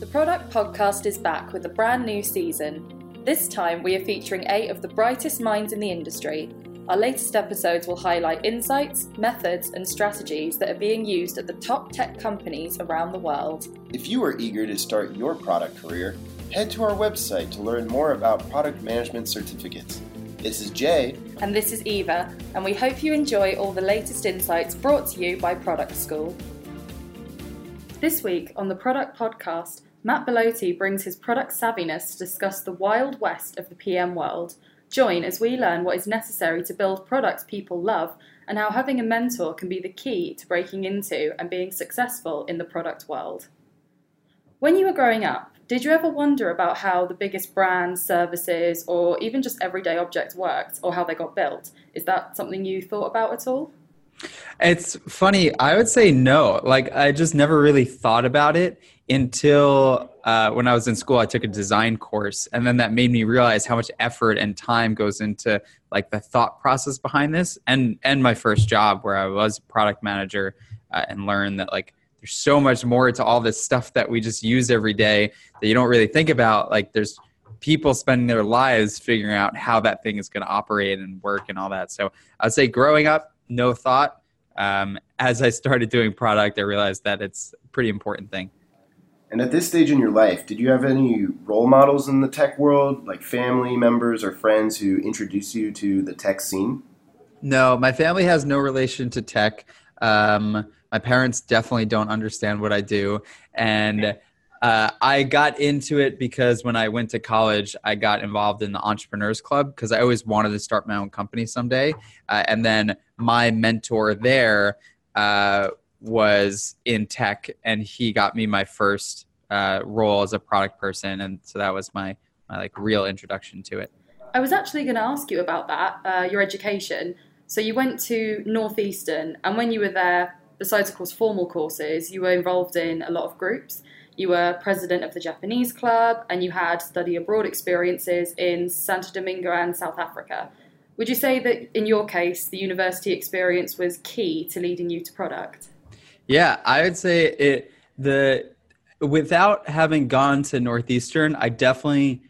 The Product Podcast is back with a brand new season. This time, we are featuring eight of the brightest minds in the industry. Our latest episodes will highlight insights, methods, and strategies that are being used at the top tech companies around the world. If you are eager to start your product career, head to our website to learn more about product management certificates. This is Jay. And this is Eva, and we hope you enjoy all the latest insights brought to you by Product School. This week on the Product Podcast, Matt Bilotti brings his product savviness to discuss the wild west of the PM world. Join as we learn what is necessary to build products people love and how having a mentor can be the key to breaking into and being successful in the product world. When you were growing up, did you ever wonder about how the biggest brands, services, or even just everyday objects worked or how they got built? Is that something you thought about at all? It's funny. I would say no. Like, I just never really thought about it until uh, when I was in school. I took a design course, and then that made me realize how much effort and time goes into like the thought process behind this. And and my first job, where I was product manager, uh, and learned that like there's so much more to all this stuff that we just use every day that you don't really think about. Like, there's people spending their lives figuring out how that thing is going to operate and work and all that. So I'd say growing up no thought. Um, as I started doing product, I realized that it's a pretty important thing. And at this stage in your life, did you have any role models in the tech world, like family members or friends who introduced you to the tech scene? No, my family has no relation to tech. Um, my parents definitely don't understand what I do. And uh, I got into it because when I went to college, I got involved in the Entrepreneurs Club because I always wanted to start my own company someday. Uh, and then my mentor there uh, was in tech, and he got me my first uh, role as a product person, and so that was my my like real introduction to it. I was actually going to ask you about that, uh, your education. So you went to Northeastern, and when you were there, besides of course formal courses, you were involved in a lot of groups. You were president of the Japanese club and you had study abroad experiences in Santo Domingo and South Africa. Would you say that in your case, the university experience was key to leading you to product? Yeah, I would say it. The without having gone to Northeastern, I definitely,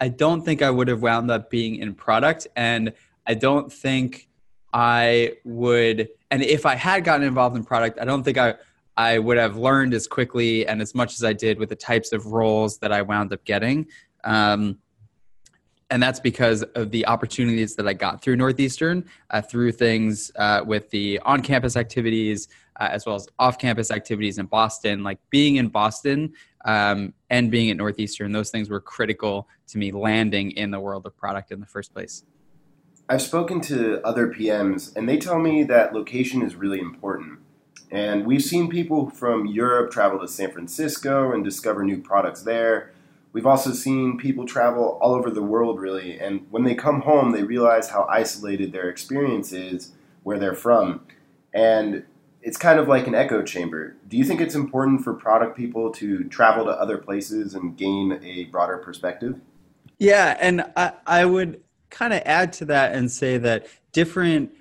I don't think I would have wound up being in product, and I don't think I would. And if I had gotten involved in product, I don't think I I would have learned as quickly and as much as I did with the types of roles that I wound up getting. Um, and that's because of the opportunities that I got through Northeastern, uh, through things uh, with the on campus activities, uh, as well as off campus activities in Boston. Like being in Boston um, and being at Northeastern, those things were critical to me landing in the world of product in the first place. I've spoken to other PMs, and they tell me that location is really important. And we've seen people from Europe travel to San Francisco and discover new products there. We've also seen people travel all over the world, really, and when they come home, they realize how isolated their experience is where they're from. And it's kind of like an echo chamber. Do you think it's important for product people to travel to other places and gain a broader perspective? Yeah, and I, I would kind of add to that and say that different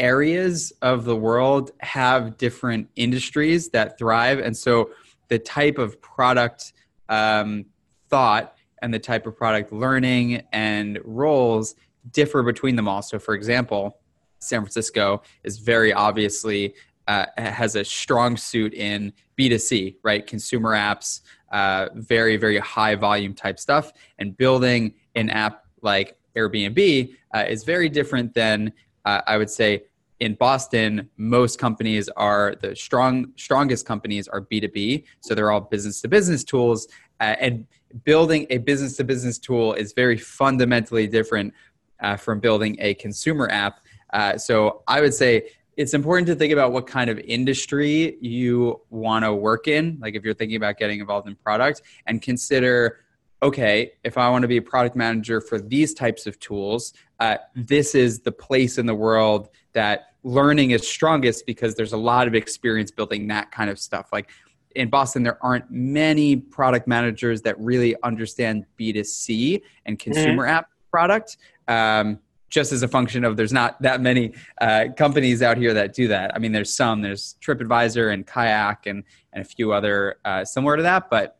areas of the world have different industries that thrive. And so the type of product um, thought and the type of product learning and roles differ between them all. So for example san francisco is very obviously uh, has a strong suit in b2c right? Consumer apps uh, very very high volume type stuff. And building an app like airbnb uh, is very different than uh, i would say in Boston, most companies are the strong strongest companies are B2B, so they're all business to business tools uh, and building a business to business tool is very fundamentally different uh, from building a consumer app. Uh, so I would say it's important to think about what kind of industry you want to work in. Like if you're thinking about getting involved in product and consider okay, if I want to be a product manager for these types of tools, uh, this is the place in the world that learning is strongest because there's a lot of experience building that kind of stuff. Like in Boston, there aren't many product managers that really understand B2C and mm-hmm. consumer mm-hmm. app product. Um, just as a function of there's not that many uh, companies out here that do that. I mean, there's some. There's TripAdvisor and Kayak and and a few other uh, similar to that, but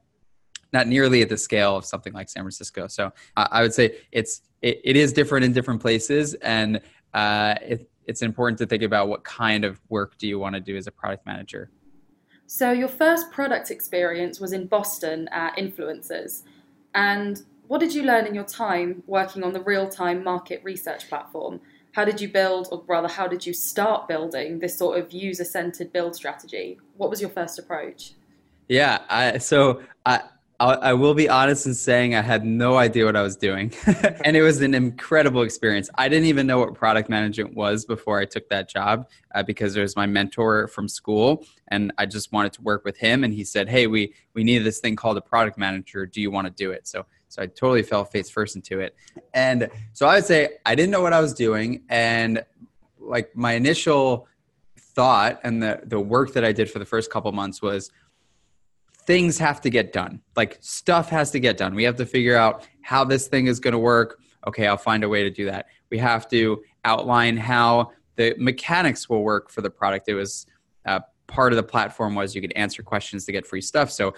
not nearly at the scale of something like San Francisco. So uh, I would say it's it, it is different in different places, and uh, it, it's important to think about what kind of work do you want to do as a product manager. So your first product experience was in Boston at Influencers, and what did you learn in your time working on the real-time market research platform? How did you build, or rather, how did you start building this sort of user-centered build strategy? What was your first approach? Yeah, I, so I I will be honest in saying I had no idea what I was doing. and it was an incredible experience. I didn't even know what product management was before I took that job uh, because there was my mentor from school. And I just wanted to work with him. And he said, Hey, we, we need this thing called a product manager. Do you want to do it? So, so I totally fell face first into it. And so I would say I didn't know what I was doing. And like my initial thought and the, the work that I did for the first couple months was, things have to get done. Like stuff has to get done. We have to figure out how this thing is going to work. Okay, I'll find a way to do that. We have to outline how the mechanics will work for the product. It was uh, part of the platform was you could answer questions to get free stuff. So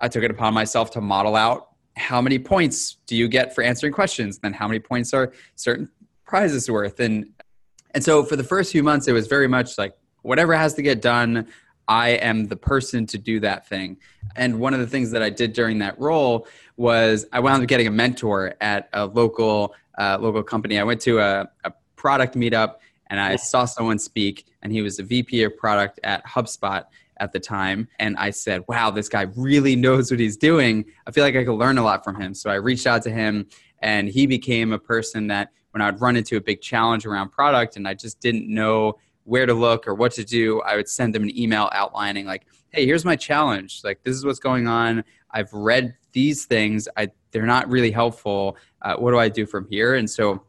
I took it upon myself to model out how many points do you get for answering questions, then how many points are certain prizes worth, and and so for the first few months, it was very much like whatever has to get done. I am the person to do that thing. And one of the things that I did during that role was I wound up getting a mentor at a local uh, local company. I went to a, a product meetup and I saw someone speak, and he was a VP of product at HubSpot at the time. And I said, wow, this guy really knows what he's doing. I feel like I could learn a lot from him. So I reached out to him, and he became a person that when I would run into a big challenge around product and I just didn't know where to look or what to do, I would send them an email outlining like, "Hey, here's my challenge. Like this is what's going on. I've read these things. I they're not really helpful. Uh, what do I do from here?" And so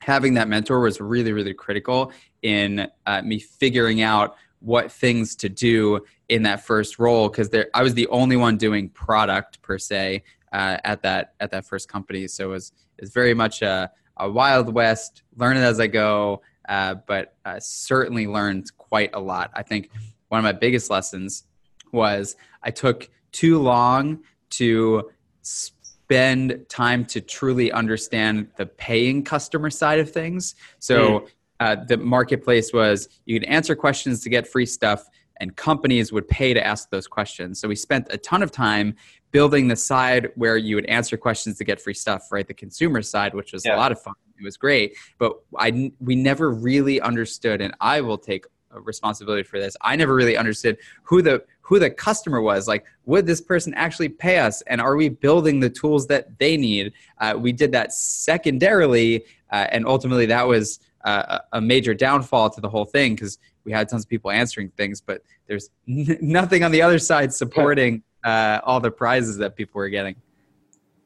having that mentor was really really critical in uh, me figuring out what things to do in that first role because I was the only one doing product per se uh, at that at that first company. So it was it's very much a, a wild west, learn it as I go uh, but uh, certainly learned quite a lot. I think one of my biggest lessons was I took too long to spend time to truly understand the paying customer side of things. So mm. uh, the marketplace was you could answer questions to get free stuff, and companies would pay to ask those questions. So we spent a ton of time building the side where you would answer questions to get free stuff, right? The consumer side, which was yeah. a lot of fun. It was great, but I we never really understood, and I will take responsibility for this. I never really understood who the who the customer was. Like, would this person actually pay us, and are we building the tools that they need? Uh, we did that secondarily, uh, and ultimately that was uh, a major downfall to the whole thing because we had tons of people answering things, but there's n- nothing on the other side supporting uh, all the prizes that people were getting.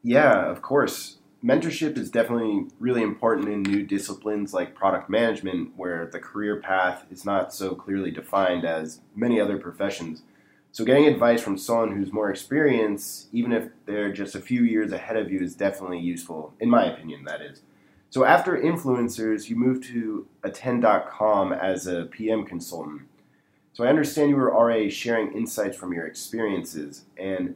Yeah, of course mentorship is definitely really important in new disciplines like product management, where the career path is not so clearly defined as many other professions. So, getting advice from someone who's more experienced, even if they're just a few years ahead of you, is definitely useful, in my opinion, that is. So, after influencers, you moved to attend.com as a PM consultant. So, I understand you were already sharing insights from your experiences. And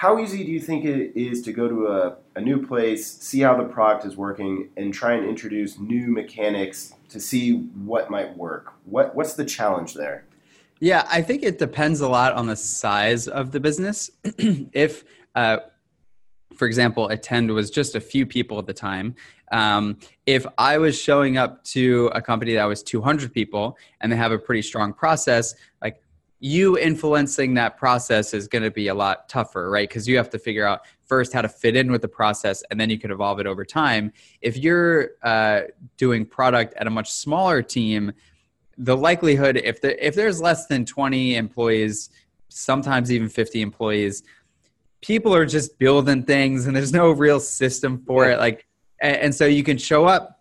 how easy do you think it is to go to a, a new place, see how the product is working, and try and introduce new mechanics to see what might work? What what's the challenge there? Yeah, I think it depends a lot on the size of the business. if, uh, for example, Attend was just a few people at the time, um, if I was showing up to a company that was 200 people and they have a pretty strong process, like you influencing that process is going to be a lot tougher, right? Because you have to figure out first how to fit in with the process, and then you can evolve it over time. If you're uh, doing product at a much smaller team, the likelihood if the, if there's less than 20 employees, sometimes even 50 employees, people are just building things, and there's no real system for yeah. it. Like, and, and so you can show up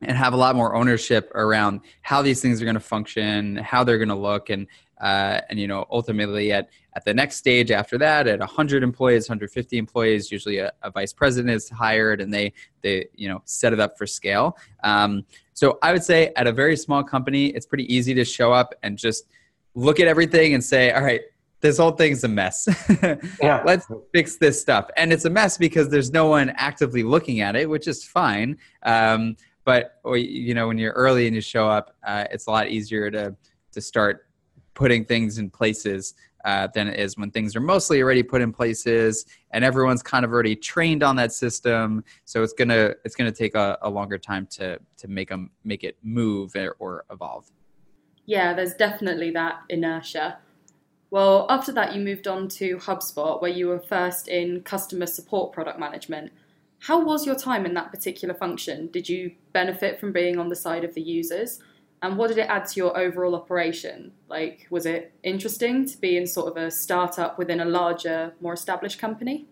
and have a lot more ownership around how these things are going to function, how they're going to look, and uh, and you know ultimately at at the next stage after that at 100 employees 150 employees usually a, a vice president is hired and they they you know set it up for scale um, so i would say at a very small company it's pretty easy to show up and just look at everything and say all right this whole thing's a mess. yeah. Let's fix this stuff. And it's a mess because there's no one actively looking at it, which is fine. Um, but you know, when you're early and you show up, uh, it's a lot easier to to start putting things in places uh, than it is when things are mostly already put in places and everyone's kind of already trained on that system. So it's gonna it's gonna take a, a longer time to to make them make it move or, or evolve. Yeah, there's definitely that inertia. Well, after that, you moved on to HubSpot, where you were first in customer support product management. How was your time in that particular function? Did you benefit from being on the side of the users? And what did it add to your overall operation? Like, was it interesting to be in sort of a startup within a larger, more established company?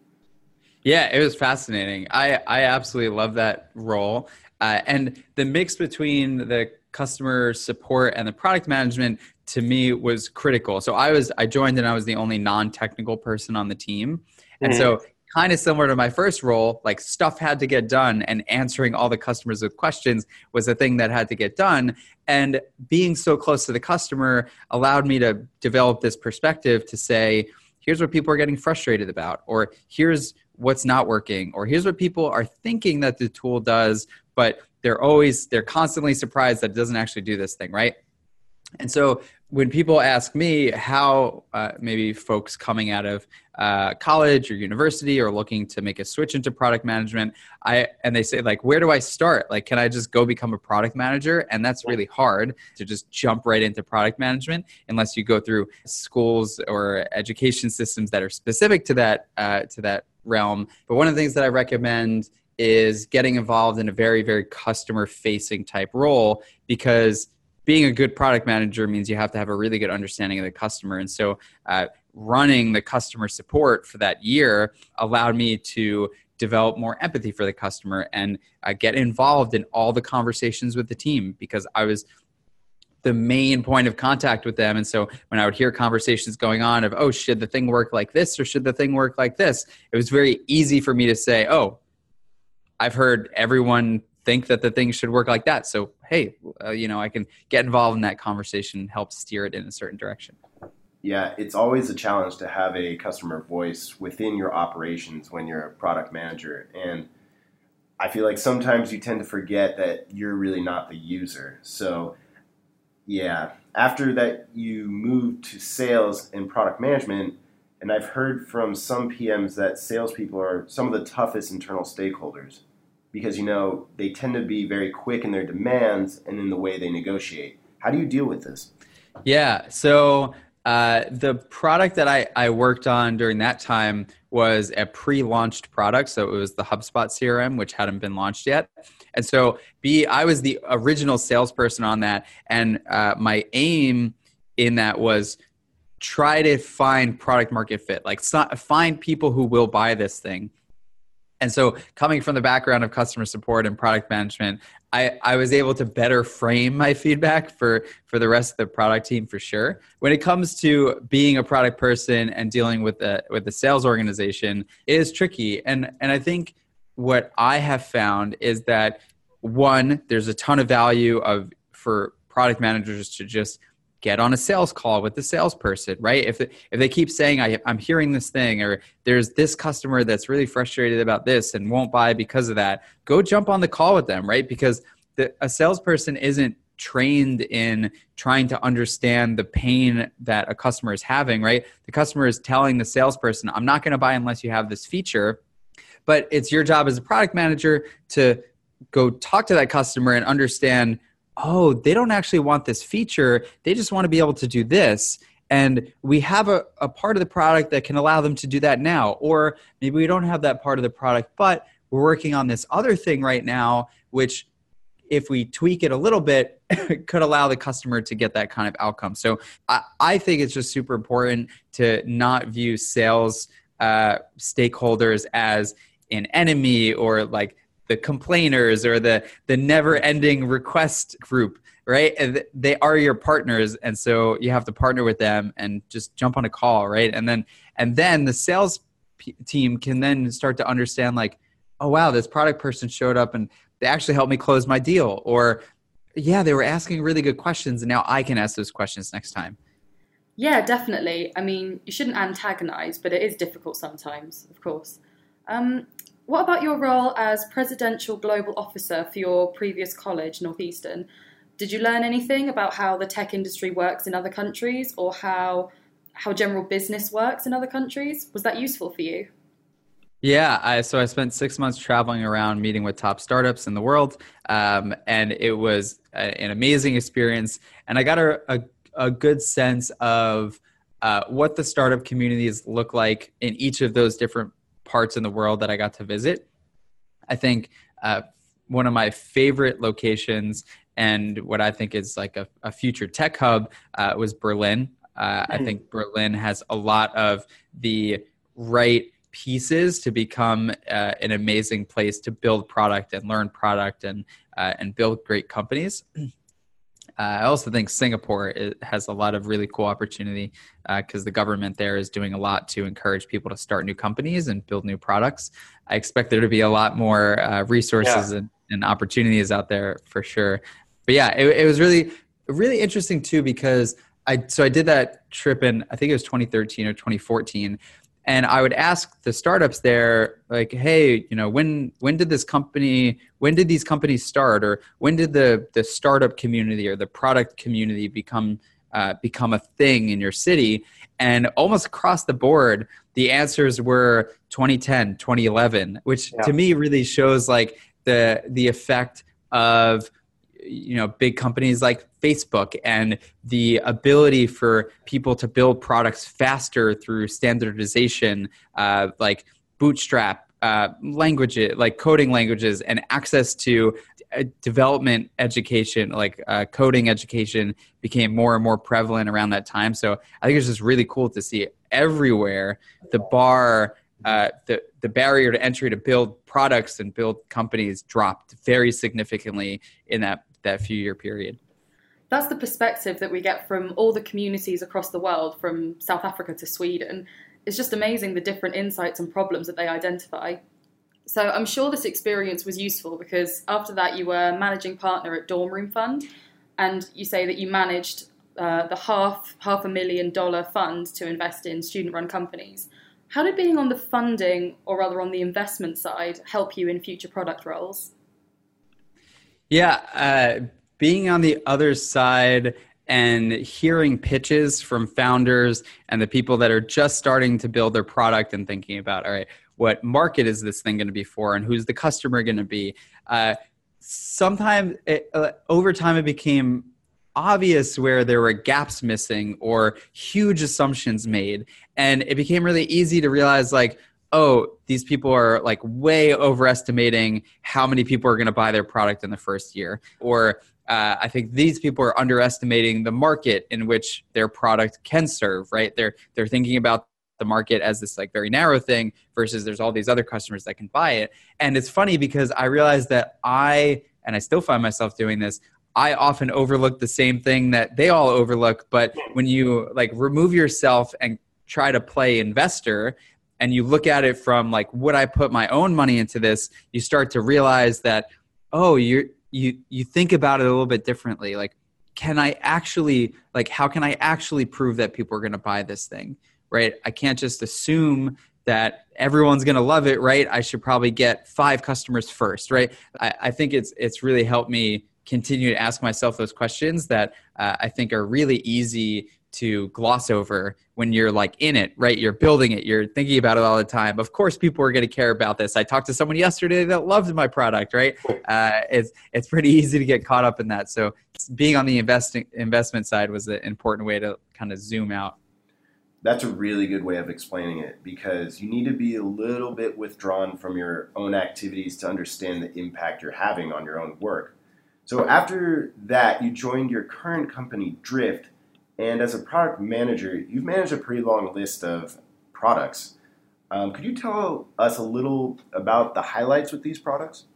Yeah, it was fascinating. I, I absolutely love that role. Uh, and the mix between the customer support and the product management to me was critical. So I was I joined and I was the only non-technical person on the team. And mm-hmm. so kind of similar to my first role, like stuff had to get done and answering all the customers with questions was a thing that had to get done. And being so close to the customer allowed me to develop this perspective to say, here's what people are getting frustrated about, or here's what's not working, or here's what people are thinking that the tool does, but they're always, they're constantly surprised that it doesn't actually do this thing, right? And so when people ask me how uh, maybe folks coming out of uh, college or university or looking to make a switch into product management, I and they say like, where do I start? Like, can I just go become a product manager? And that's really hard to just jump right into product management unless you go through schools or education systems that are specific to that uh, to that realm. But one of the things that I recommend is getting involved in a very very customer facing type role because being a good product manager means you have to have a really good understanding of the customer. And so, uh, running the customer support for that year allowed me to develop more empathy for the customer and uh, get involved in all the conversations with the team because I was the main point of contact with them. And so when I would hear conversations going on of, oh, should the thing work like this or should the thing work like this? It was very easy for me to say, oh, I've heard everyone think that the thing should work like that. So, hey, uh, you know, I can get involved in that conversation help steer it in a certain direction. Yeah, it's always a challenge to have a customer voice within your operations when you're a product manager. And I feel like sometimes you tend to forget that you're really not the user. So, yeah, after that, you move to sales and product management. And I've heard from some PMs that salespeople are some of the toughest internal stakeholders because you know they tend to be very quick in their demands and in the way they negotiate. How do you deal with this? Yeah, so uh, the product that I, I worked on during that time was a pre-launched product, so it was the HubSpot CRM, which hadn't been launched yet. And so, B, I was the original salesperson on that, and uh, my aim in that was try to find product market fit, like find people who will buy this thing and so, coming from the background of customer support and product management, I, I was able to better frame my feedback for, for the rest of the product team for sure. When it comes to being a product person and dealing with the, with the sales organization, it is tricky. And, and I think what I have found is that one, there's a ton of value of for product managers to just get on a sales call with the salesperson, right? If if they keep saying I, I'm hearing this thing or there's this customer that's really frustrated about this and won't buy because of that, go jump on the call with them, right? Because the, a salesperson isn't trained in trying to understand the pain that a customer is having, right? The customer is telling the salesperson, I'm not going to buy unless you have this feature. But it's your job as a product manager to go talk to that customer and understand oh, they don't actually want this feature. They just want to be able to do this. And we have a, a part of the product that can allow them to do that now. Or maybe we don't have that part of the product, but we're working on this other thing right now, which if we tweak it a little bit, could allow the customer to get that kind of outcome. So I, I think it's just super important to not view sales uh, stakeholders as an enemy or like the complainers or the the never ending request group right and they are your partners and so you have to partner with them and just jump on a call right and then and then the sales p- team can then start to understand like oh wow this product person showed up and they actually helped me close my deal or yeah they were asking really good questions and now i can ask those questions next time Yeah, definitely. I mean, you shouldn't antagonize, but it is difficult sometimes, of course. Um, what about your role as presidential global officer for your previous college, Northeastern? Did you learn anything about how the tech industry works in other countries or how how general business works in other countries? Was that useful for you? Yeah, I, so I spent six months traveling around meeting with top startups in the world, um, and it was a, an amazing experience. And I got a, a, a good sense of uh, what the startup communities look like in each of those different parts in the world that I got to visit. I think uh, one of my favorite locations and what I think is like a, a future tech hub uh, was Berlin. Uh, I hmm. think Berlin has a lot of the right pieces to become uh, an amazing place to build product and learn product and uh, and build great companies. Uh, I also think Singapore has a lot of really cool opportunity because uh, the government there is doing a lot to encourage people to start new companies and build new products. I expect there to be a lot more uh, resources yeah. and, and, opportunities out there for sure. But yeah, it, it was really really interesting too because I so I did that trip in I think it was 2013 or 2014 and i would ask the startups there like hey you know when when did this company when did these companies start or when did the the startup community or the product community become uh, become a thing in your city and almost across the board the answers were 2010 2011 which yeah. to me really shows like the the effect of you know big companies like facebook and the ability for people to build products faster through standardization uh, like bootstrap uh, languages like coding languages and access to uh, development education like uh, coding education became more and more prevalent around that time. So i think it's just really cool to see everywhere the bar uh, the the barrier to entry to build products and build companies dropped very significantly in that that few year period. That's the perspective that we get from all the communities across the world, from South Africa to Sweden. It's just amazing the different insights and problems that they identify. So I'm sure this experience was useful because after that you were managing partner at Dorm Room Fund, and you say that you managed uh, the half half a million dollar fund to invest in student run companies. How did being on the funding, or rather on the investment side, help you in future product roles? Yeah, uh, being on the other side and hearing pitches from founders and the people that are just starting to build their product and thinking about, all right, what market is this thing going to be for and who's the customer going to be? Uh, sometimes it, uh, over time it became obvious where there were gaps missing or huge assumptions made and it became really easy to realize like oh, these people are like way overestimating how many people are going to buy their product in the first year. Or uh, I think these people are underestimating the market in which their product can serve, right? They're, they're thinking about the market as this like very narrow thing versus there's all these other customers that can buy it. And it's funny because I realized that I, and I still find myself doing this, I often overlook the same thing that they all overlook. But when you like remove yourself and try to play investor, and you look at it from like would i put my own money into this you start to realize that oh you you you think about it a little bit differently. Like can i actually like how can i actually prove that people are going to buy this thing right? I can't just assume that everyone's going to love it right? I should probably get five customers first right? I, I think it's it's really helped me continue to ask myself those questions that uh, i think are really easy to gloss over when you're like in it, right? You're building it, you're thinking about it all the time. Of course, people are going to care about this. I talked to someone yesterday that loved my product, right? Uh, it's it's pretty easy to get caught up in that. So being on the investing investment side was an important way to kind of zoom out. That's a really good way of explaining it because you need to be a little bit withdrawn from your own activities to understand the impact you're having on your own work. So after that, you joined your current company, Drift and as a product manager, you've managed a pretty long list of products. Um, could you tell us a little about the highlights with these products?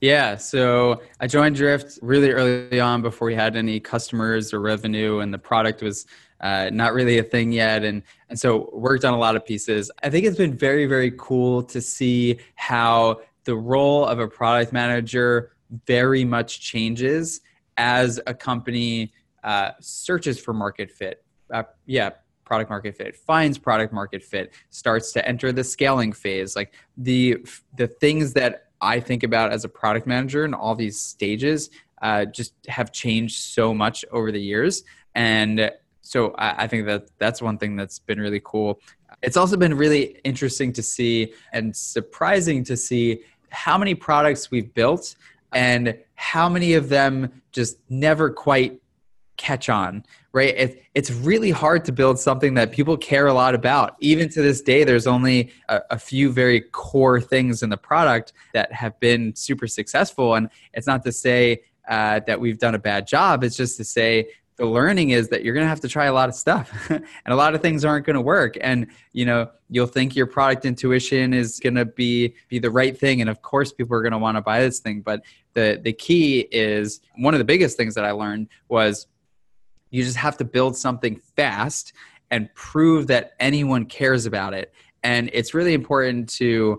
Yeah, so I joined Drift really early on before we had any customers or revenue, and the product was uh, not really a thing yet. And, and so worked on a lot of pieces. I think it's been very, very cool to see how the role of a product manager very much changes as a company uh, searches for market fit uh, yeah product market fit finds product market fit starts to enter the scaling phase. Like the the things that i think about as a product manager in all these stages uh, just have changed so much over the years. And so I, I think that that's one thing that's been really cool. It's also been really interesting to see and surprising to see how many products we've built and how many of them just never quite catch on right? It, it's really hard to build something that people care a lot about. Even to this day there's only a, a, few very core things in the product that have been super successful. And it's not to say uh, that we've done a bad job. It's just to say the learning is that you're going to have to try a lot of stuff and a lot of things aren't going to work and you know you'll think your product intuition is going to be be the right thing and of course people are going to want to buy this thing but the the key is one of the biggest things that i learned was you just have to build something fast and prove that anyone cares about it and it's really important to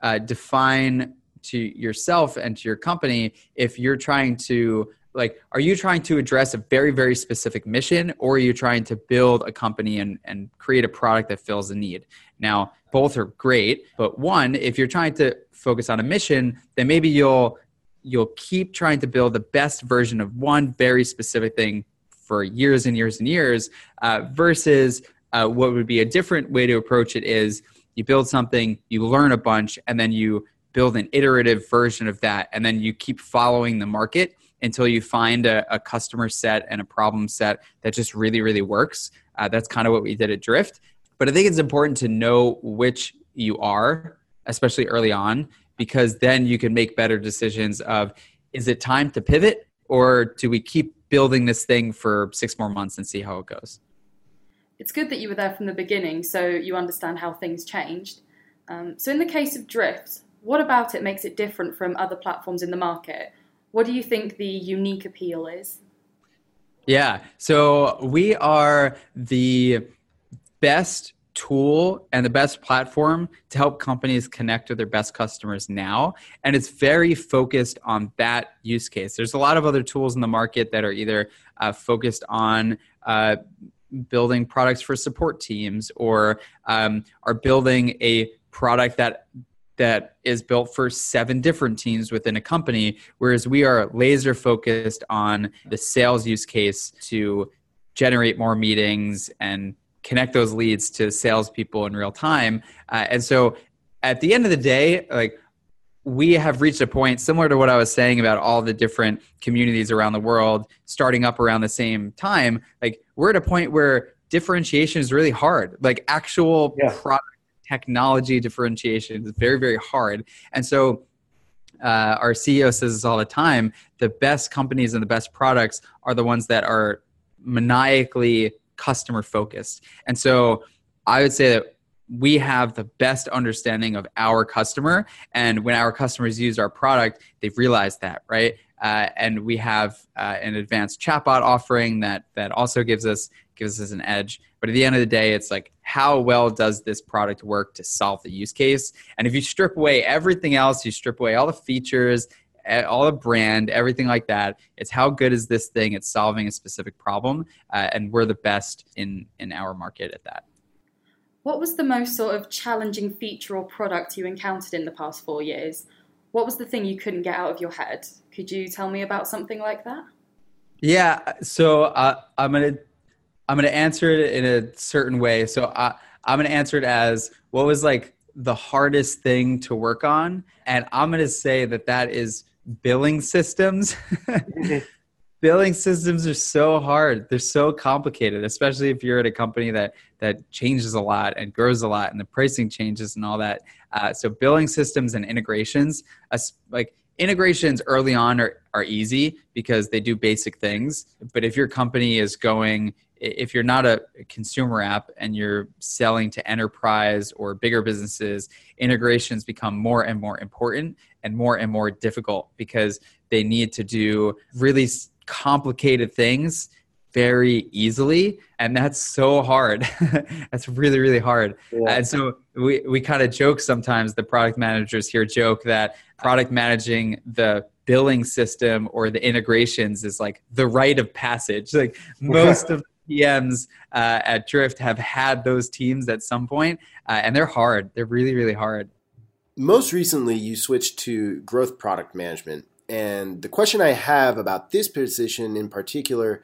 uh, define to yourself and to your company if you're trying to like are you trying to address a very very specific mission or are you trying to build a company and, and create a product that fills a need? Now both are great but one if you're trying to focus on a mission then maybe you'll you'll keep trying to build the best version of one very specific thing for years and years and years uh, versus uh, what would be a different way to approach it is you build something you learn a bunch and then you build an iterative version of that and then you keep following the market until you find a, a, customer set and a problem set that just really, really works. Uh, that's kind of what we did at Drift. But I think it's important to know which you are, especially early on, because then you can make better decisions of is it time to pivot or do we keep building this thing for six more months and see how it goes? It's good that you were there from the beginning so you understand how things changed. Um, so, in the case of Drift, what about it makes it different from other platforms in the market? What do you think the unique appeal is? Yeah, so we are the best tool and the best platform to help companies connect with their best customers now. And it's very focused on that use case. There's a lot of other tools in the market that are either uh, focused on uh, building products for support teams or um, are building a product that that is built for seven different teams within a company, whereas we are laser focused on the sales use case to generate more meetings and connect those leads to salespeople in real time. Uh, and so at the end of the day, like we have reached a point similar to what I was saying about all the different communities around the world starting up around the same time. Like we're at a point where differentiation is really hard. Like actual yeah. product technology differentiation is very, very hard. And so uh, our CEO says this all the time the best companies and the best products are the ones that are maniacally customer focused. And so I would say that we have the best understanding of our customer. And when our customers use our product, they've realized that, right? Uh, and we have uh, an advanced chatbot offering that that also gives us gives us an edge. But at the end of the day, it's like how well does this product work to solve the use case? And if you strip away everything else, you strip away all the features, all the brand, everything like that. It's how good is this thing at solving a specific problem, uh, and we're the best in in our market at that. What was the most sort of challenging feature or product you encountered in the past four years? What was the thing you couldn't get out of your head? Could you tell me about something like that? Yeah, so uh, I'm gonna I'm gonna answer it in a certain way. So I, I'm gonna answer it as what was like the hardest thing to work on, and I'm gonna say that that is billing systems. billing systems are so hard they're so complicated especially if you're at a company that that changes a lot and grows a lot and the pricing changes and all that uh, so billing systems and integrations uh, like integrations early on are, are easy because they do basic things but if your company is going if you're not a consumer app and you're selling to enterprise or bigger businesses, integrations become more and more important and more and more difficult because they need to do really complicated things very easily and that's so hard. That's really really hard. Yeah. and so we, we kind of joke sometimes the product managers here joke that product managing the billing system or the integrations is like the rite of passage. Like most of PMs uh, at Drift have had those teams at some point, uh, and they're hard. They're really, really hard. Most recently, you switched to growth product management. And the question I have about this position in particular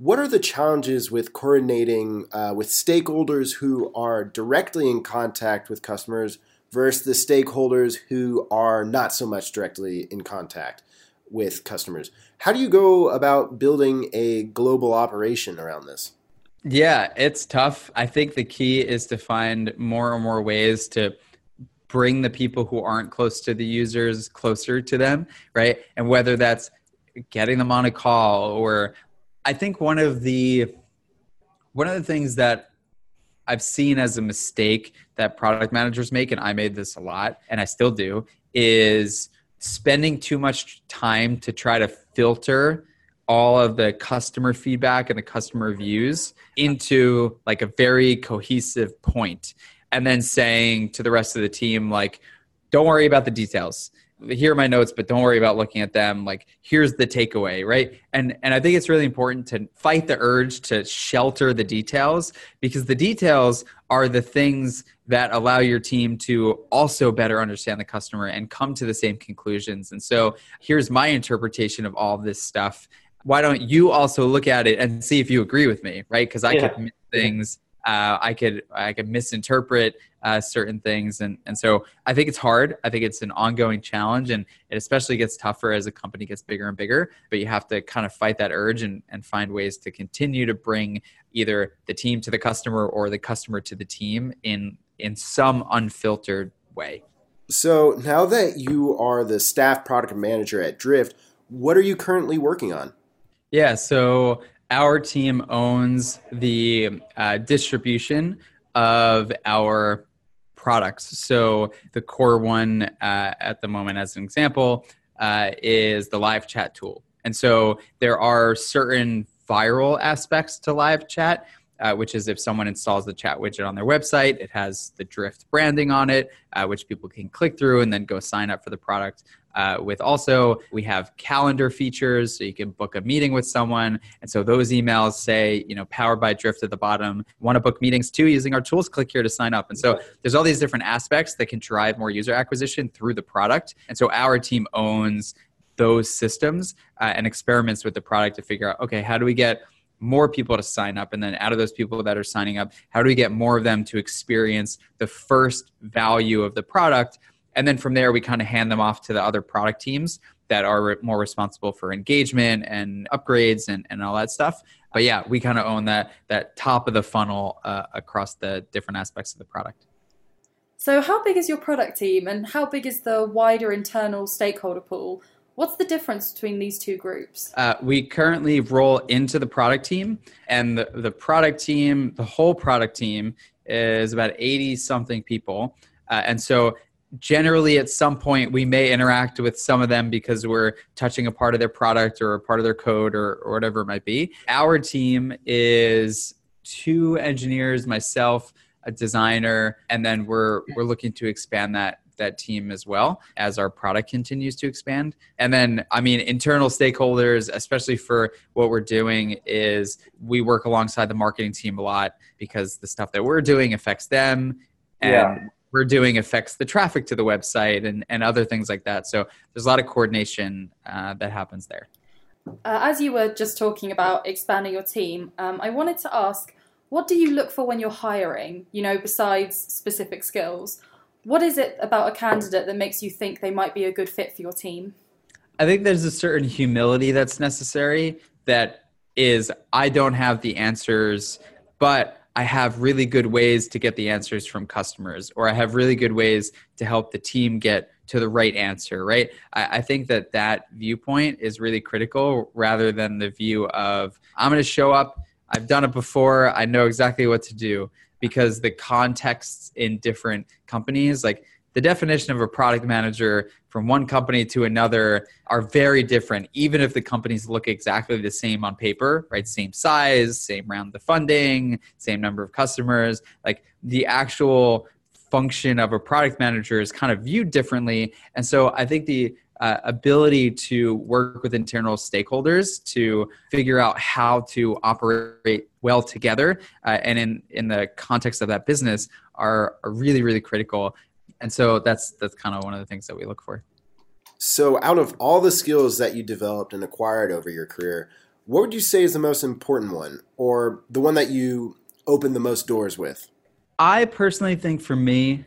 what are the challenges with coordinating uh, with stakeholders who are directly in contact with customers versus the stakeholders who are not so much directly in contact with customers? How do you go about building a global operation around this? Yeah, it's tough. I think the key is to find more and more ways to bring the people who aren't close to the users closer to them, right? And whether that's getting them on a call or I think one of the one of the things that I've seen as a mistake that product managers make, and I made this a lot, and I still do, is spending too much time to try to filter all of the customer feedback and the customer views into like a very cohesive point and then saying to the rest of the team like don't worry about the details here are my notes but don't worry about looking at them. Like here's the takeaway right? And and i think it's really important to fight the urge to shelter the details because the details are the things that allow your team to also better understand the customer and come to the same conclusions. And so here's my interpretation of all this stuff. Why don't you also look at it and see if you agree with me right? Because i yeah. could miss things uh, I could I could misinterpret uh, certain things, and and so I think it's hard. I think it's an ongoing challenge, and it especially gets tougher as a company gets bigger and bigger. But you have to kind of fight that urge and and find ways to continue to bring either the team to the customer or the customer to the team in in some unfiltered way. So now that you are the staff product manager at Drift, what are you currently working on? Yeah, so our team owns the uh, distribution of our products. So the core one uh, at the moment, as an example, uh, is the live chat tool. And so there are certain viral aspects to live chat. Uh, which is if someone installs the chat widget on their website, it has the Drift branding on it, uh, which people can click through and then go sign up for the product uh, with also we have calendar features so you can book a meeting with someone. And so those emails say you know powered by drift at the bottom want to book meetings too using our tools click here to sign up. And so there's all these different aspects that can drive more user acquisition through the product. And so our team owns those systems uh, and experiments with the product to figure out okay how do we get more people to sign up? And then out of those people that are signing up how do we get more of them to experience the first value of the product and then from there we kind of hand them off to the other product teams that are more responsible for engagement and upgrades and, and all that stuff but yeah we kind of own that that top of the funnel uh, across the different aspects of the product so how big is your product team and how big is the wider internal stakeholder pool What's the difference between these two groups? Uh, we currently roll into the product team, and the, the product team, the whole product team, is about 80 something people. Uh, and so generally at some point we may interact with some of them because we're touching a part of their product or a part of their code or, or whatever it might be. Our team is two engineers myself a designer and then we're we're looking to expand that that team as well as our product continues to expand. And then i mean internal stakeholders especially for what we're doing is we work alongside the marketing team a lot because the stuff that we're doing affects them. And yeah we're doing affects the traffic to the website and, and other things like that. So there's a lot of coordination uh, that happens there. Uh, as you were just talking about expanding your team, um, I wanted to ask what do you look for when you're hiring, you know, besides specific skills? What is it about a candidate that makes you think they might be a good fit for your team? I think there's a certain humility that's necessary that is, I don't have the answers, but I have really good ways to get the answers from customers, or I have really good ways to help the team get to the right answer, right? I, I think that that viewpoint is really critical rather than the view of, I'm going to show up, I've done it before, I know exactly what to do. Because the contexts in different companies, like the definition of a product manager from one company to another are very different even if the companies look exactly the same on paper right same size same round of funding same number of customers like the actual function of a product manager is kind of viewed differently. And so I think the uh, ability to work with internal stakeholders to figure out how to operate well together uh, and in, in the context of that business are, are really, really critical. And so that's that's kind of one of the things that we look for. So, out of all the skills that you developed and acquired over your career, what would you say is the most important one, or the one that you opened the most doors with? I personally think for me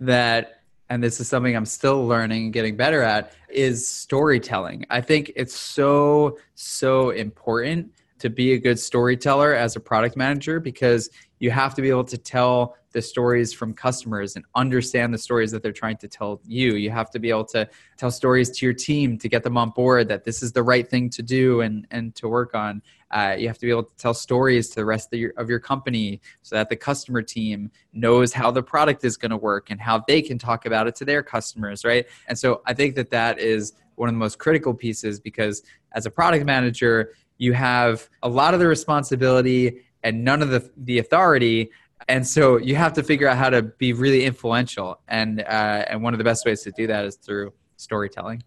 that, and this is something I'm still learning and getting better at, is storytelling. I think it's so, so important to be a good storyteller as a product manager because you have to be able to tell the stories from customers and understand the stories that they're trying to tell you. You have to be able to tell stories to your team to get them on board that this is the right thing to do and, and to work on. Uh, you have to be able to tell stories to the rest of your, of your company so that the customer team knows how the product is going to work and how they can talk about it to their customers, right? And so I think that that is one of the most critical pieces because as a product manager, you have a lot of the responsibility and none of the, the authority and so you have to figure out how to be really influential. And uh, and one of the best ways to do that is through storytelling.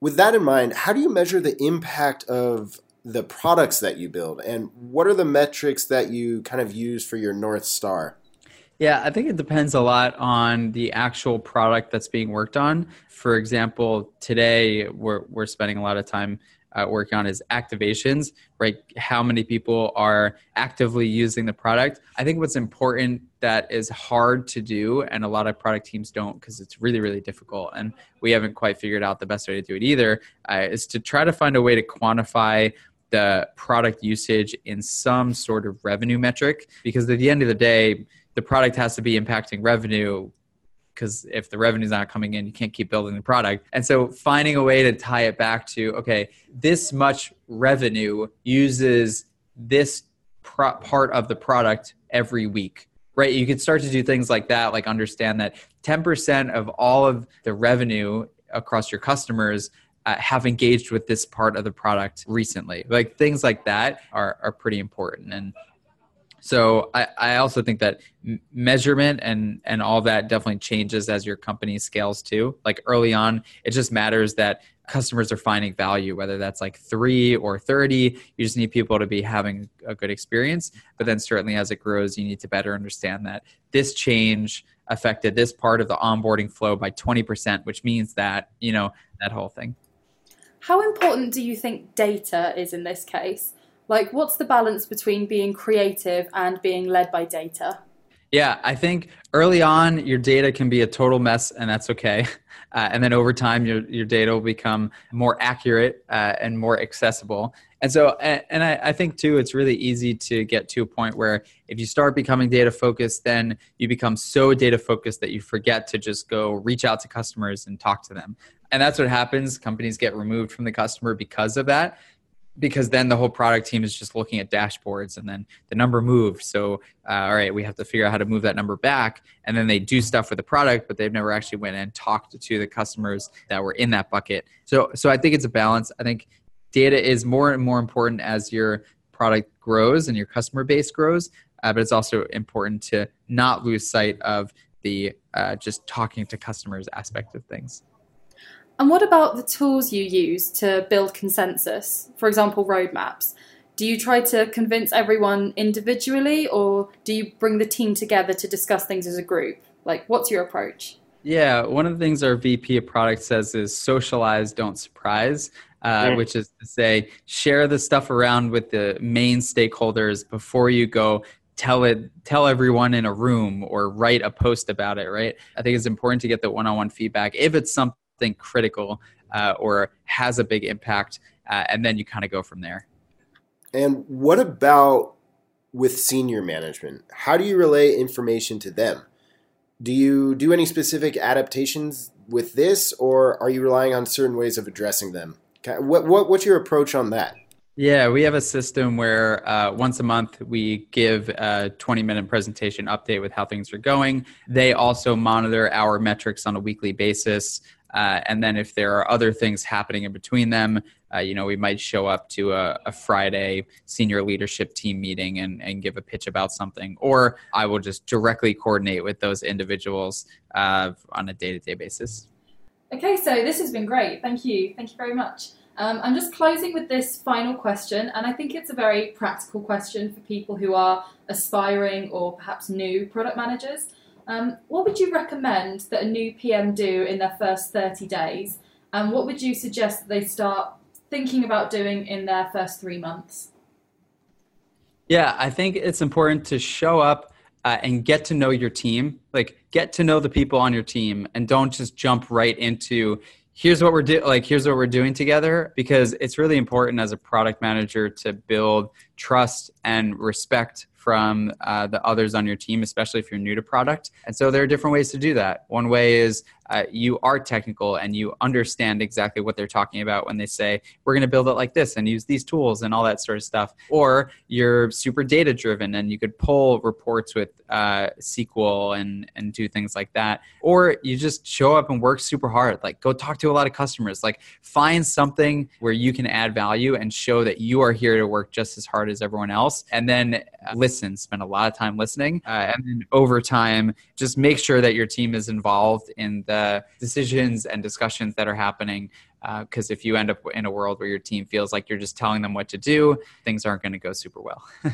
With that in mind how do you measure the impact of the products that you build? And what are the metrics that you kind of use for your north star? Yeah, I think it depends a lot on the actual product that's being worked on. For example, today we're, we're spending a lot of time uh, working on is activations, right? How many people are actively using the product? I think what's important that is hard to do, and a lot of product teams don't because it's really, really difficult, and we haven't quite figured out the best way to do it either, uh, is to try to find a way to quantify the product usage in some sort of revenue metric because at the end of the day, the product has to be impacting revenue because if the revenue's not coming in, you can't keep building the product. And so finding a way to tie it back to okay, this much revenue uses this pro- part of the product every week. Right, you can start to do things like that, like understand that 10% of all of the revenue across your customers uh, have engaged with this part of the product recently. Like things like that are, are pretty important. And so I, I also think that measurement and and all that definitely changes as your company scales too. Like early on, it just matters that customers are finding value, whether that's like three or 30. You just need people to be having a good experience. But then certainly as it grows, you need to better understand that this change affected this part of the onboarding flow by 20%, which means that, you know, that whole thing. How important do you think data is in this case? Like, what's the balance between being creative and being led by data? Yeah, I think early on your data can be a total mess, and that's okay. Uh, and then over time, your your data will become more accurate uh, and more accessible. And so, and, I, I, think too, it's really easy to get to a point where if you start becoming data focused, then you become so data focused that you forget to just go reach out to customers and talk to them. And that's what happens. Companies get removed from the customer because of that because then the whole product team is just looking at dashboards and then the number moved. So uh, all right we have to figure out how to move that number back. And then they do stuff with the product but they've never actually went and talked to the customers that were in that bucket. So so i think it's a balance. I think data is more and more important as your product grows and your customer base grows uh, but it's also important to not lose sight of the uh, just talking to customers aspect of things and what about the tools you use to build consensus? For example, roadmaps. Do you try to convince everyone individually or do you bring the team together to discuss things as a group? Like, what's your approach? Yeah, one of the things our VP of product says is socialize, don't surprise. Uh, yeah. which is to say, share the stuff around with the main stakeholders before you go tell it tell everyone in a room or write a post about it right i think it's important to get the one-on-one feedback if it's something something critical uh, or has a big impact, uh, and then you kind of go from there. And what about with senior management? How do you relay information to them? Do you do any specific adaptations with this, or are you relying on certain ways of addressing them? What, what what's your approach on that? Yeah, we have a system where uh, once a month we give a 20 minute presentation update with how things are going. They also monitor our metrics on a weekly basis Uh, and then if there are other things happening in between them, uh, you know, we might show up to a, a, Friday senior leadership team meeting and, and give a pitch about something, or I will just directly coordinate with those individuals uh, on a day to day basis. Okay, so this has been great. Thank you. Thank you very much. Um, I'm just closing with this final question, and I think it's a very practical question for people who are aspiring or perhaps new product managers. Um, what would you recommend that a new PM do in their first 30 days? And what would you suggest that they start thinking about doing in their first three months? Yeah, I think it's important to show up uh, and get to know your team. Like, get to know the people on your team and don't just jump right into here's what we're doing like here's what we're doing together because it's really important as a product manager to build trust and respect from uh, the others on your team, especially if you're new to product. And so there are different ways to do that. One way is uh, you are technical and you understand exactly what they're talking about when they say, we're going to build it like this and use these tools and all that sort of stuff. Or you're super data driven and you could pull reports with uh, SQL and, and do things like that. Or you just show up and work super hard. Like go talk to a lot of customers. Like find something where you can add value and show that you are here to work just as hard as everyone else. And then listen, spend a lot of time listening. Uh, and then over time, just make sure that your team is involved in the decisions and discussions that are happening. Because uh, if you end up in a world where your team feels like you're just telling them what to do, things aren't going to go super well.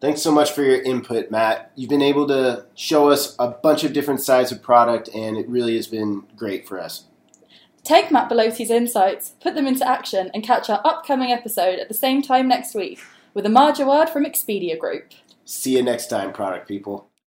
Thanks so much for your input, Matt. You've been able to show us a bunch of different sides of product, and it really has been great for us. Take Matt Bilotti's insights, put them into action, and catch our upcoming episode at the same time next week with Amar Jawad from Expedia Group. See you next time, product people.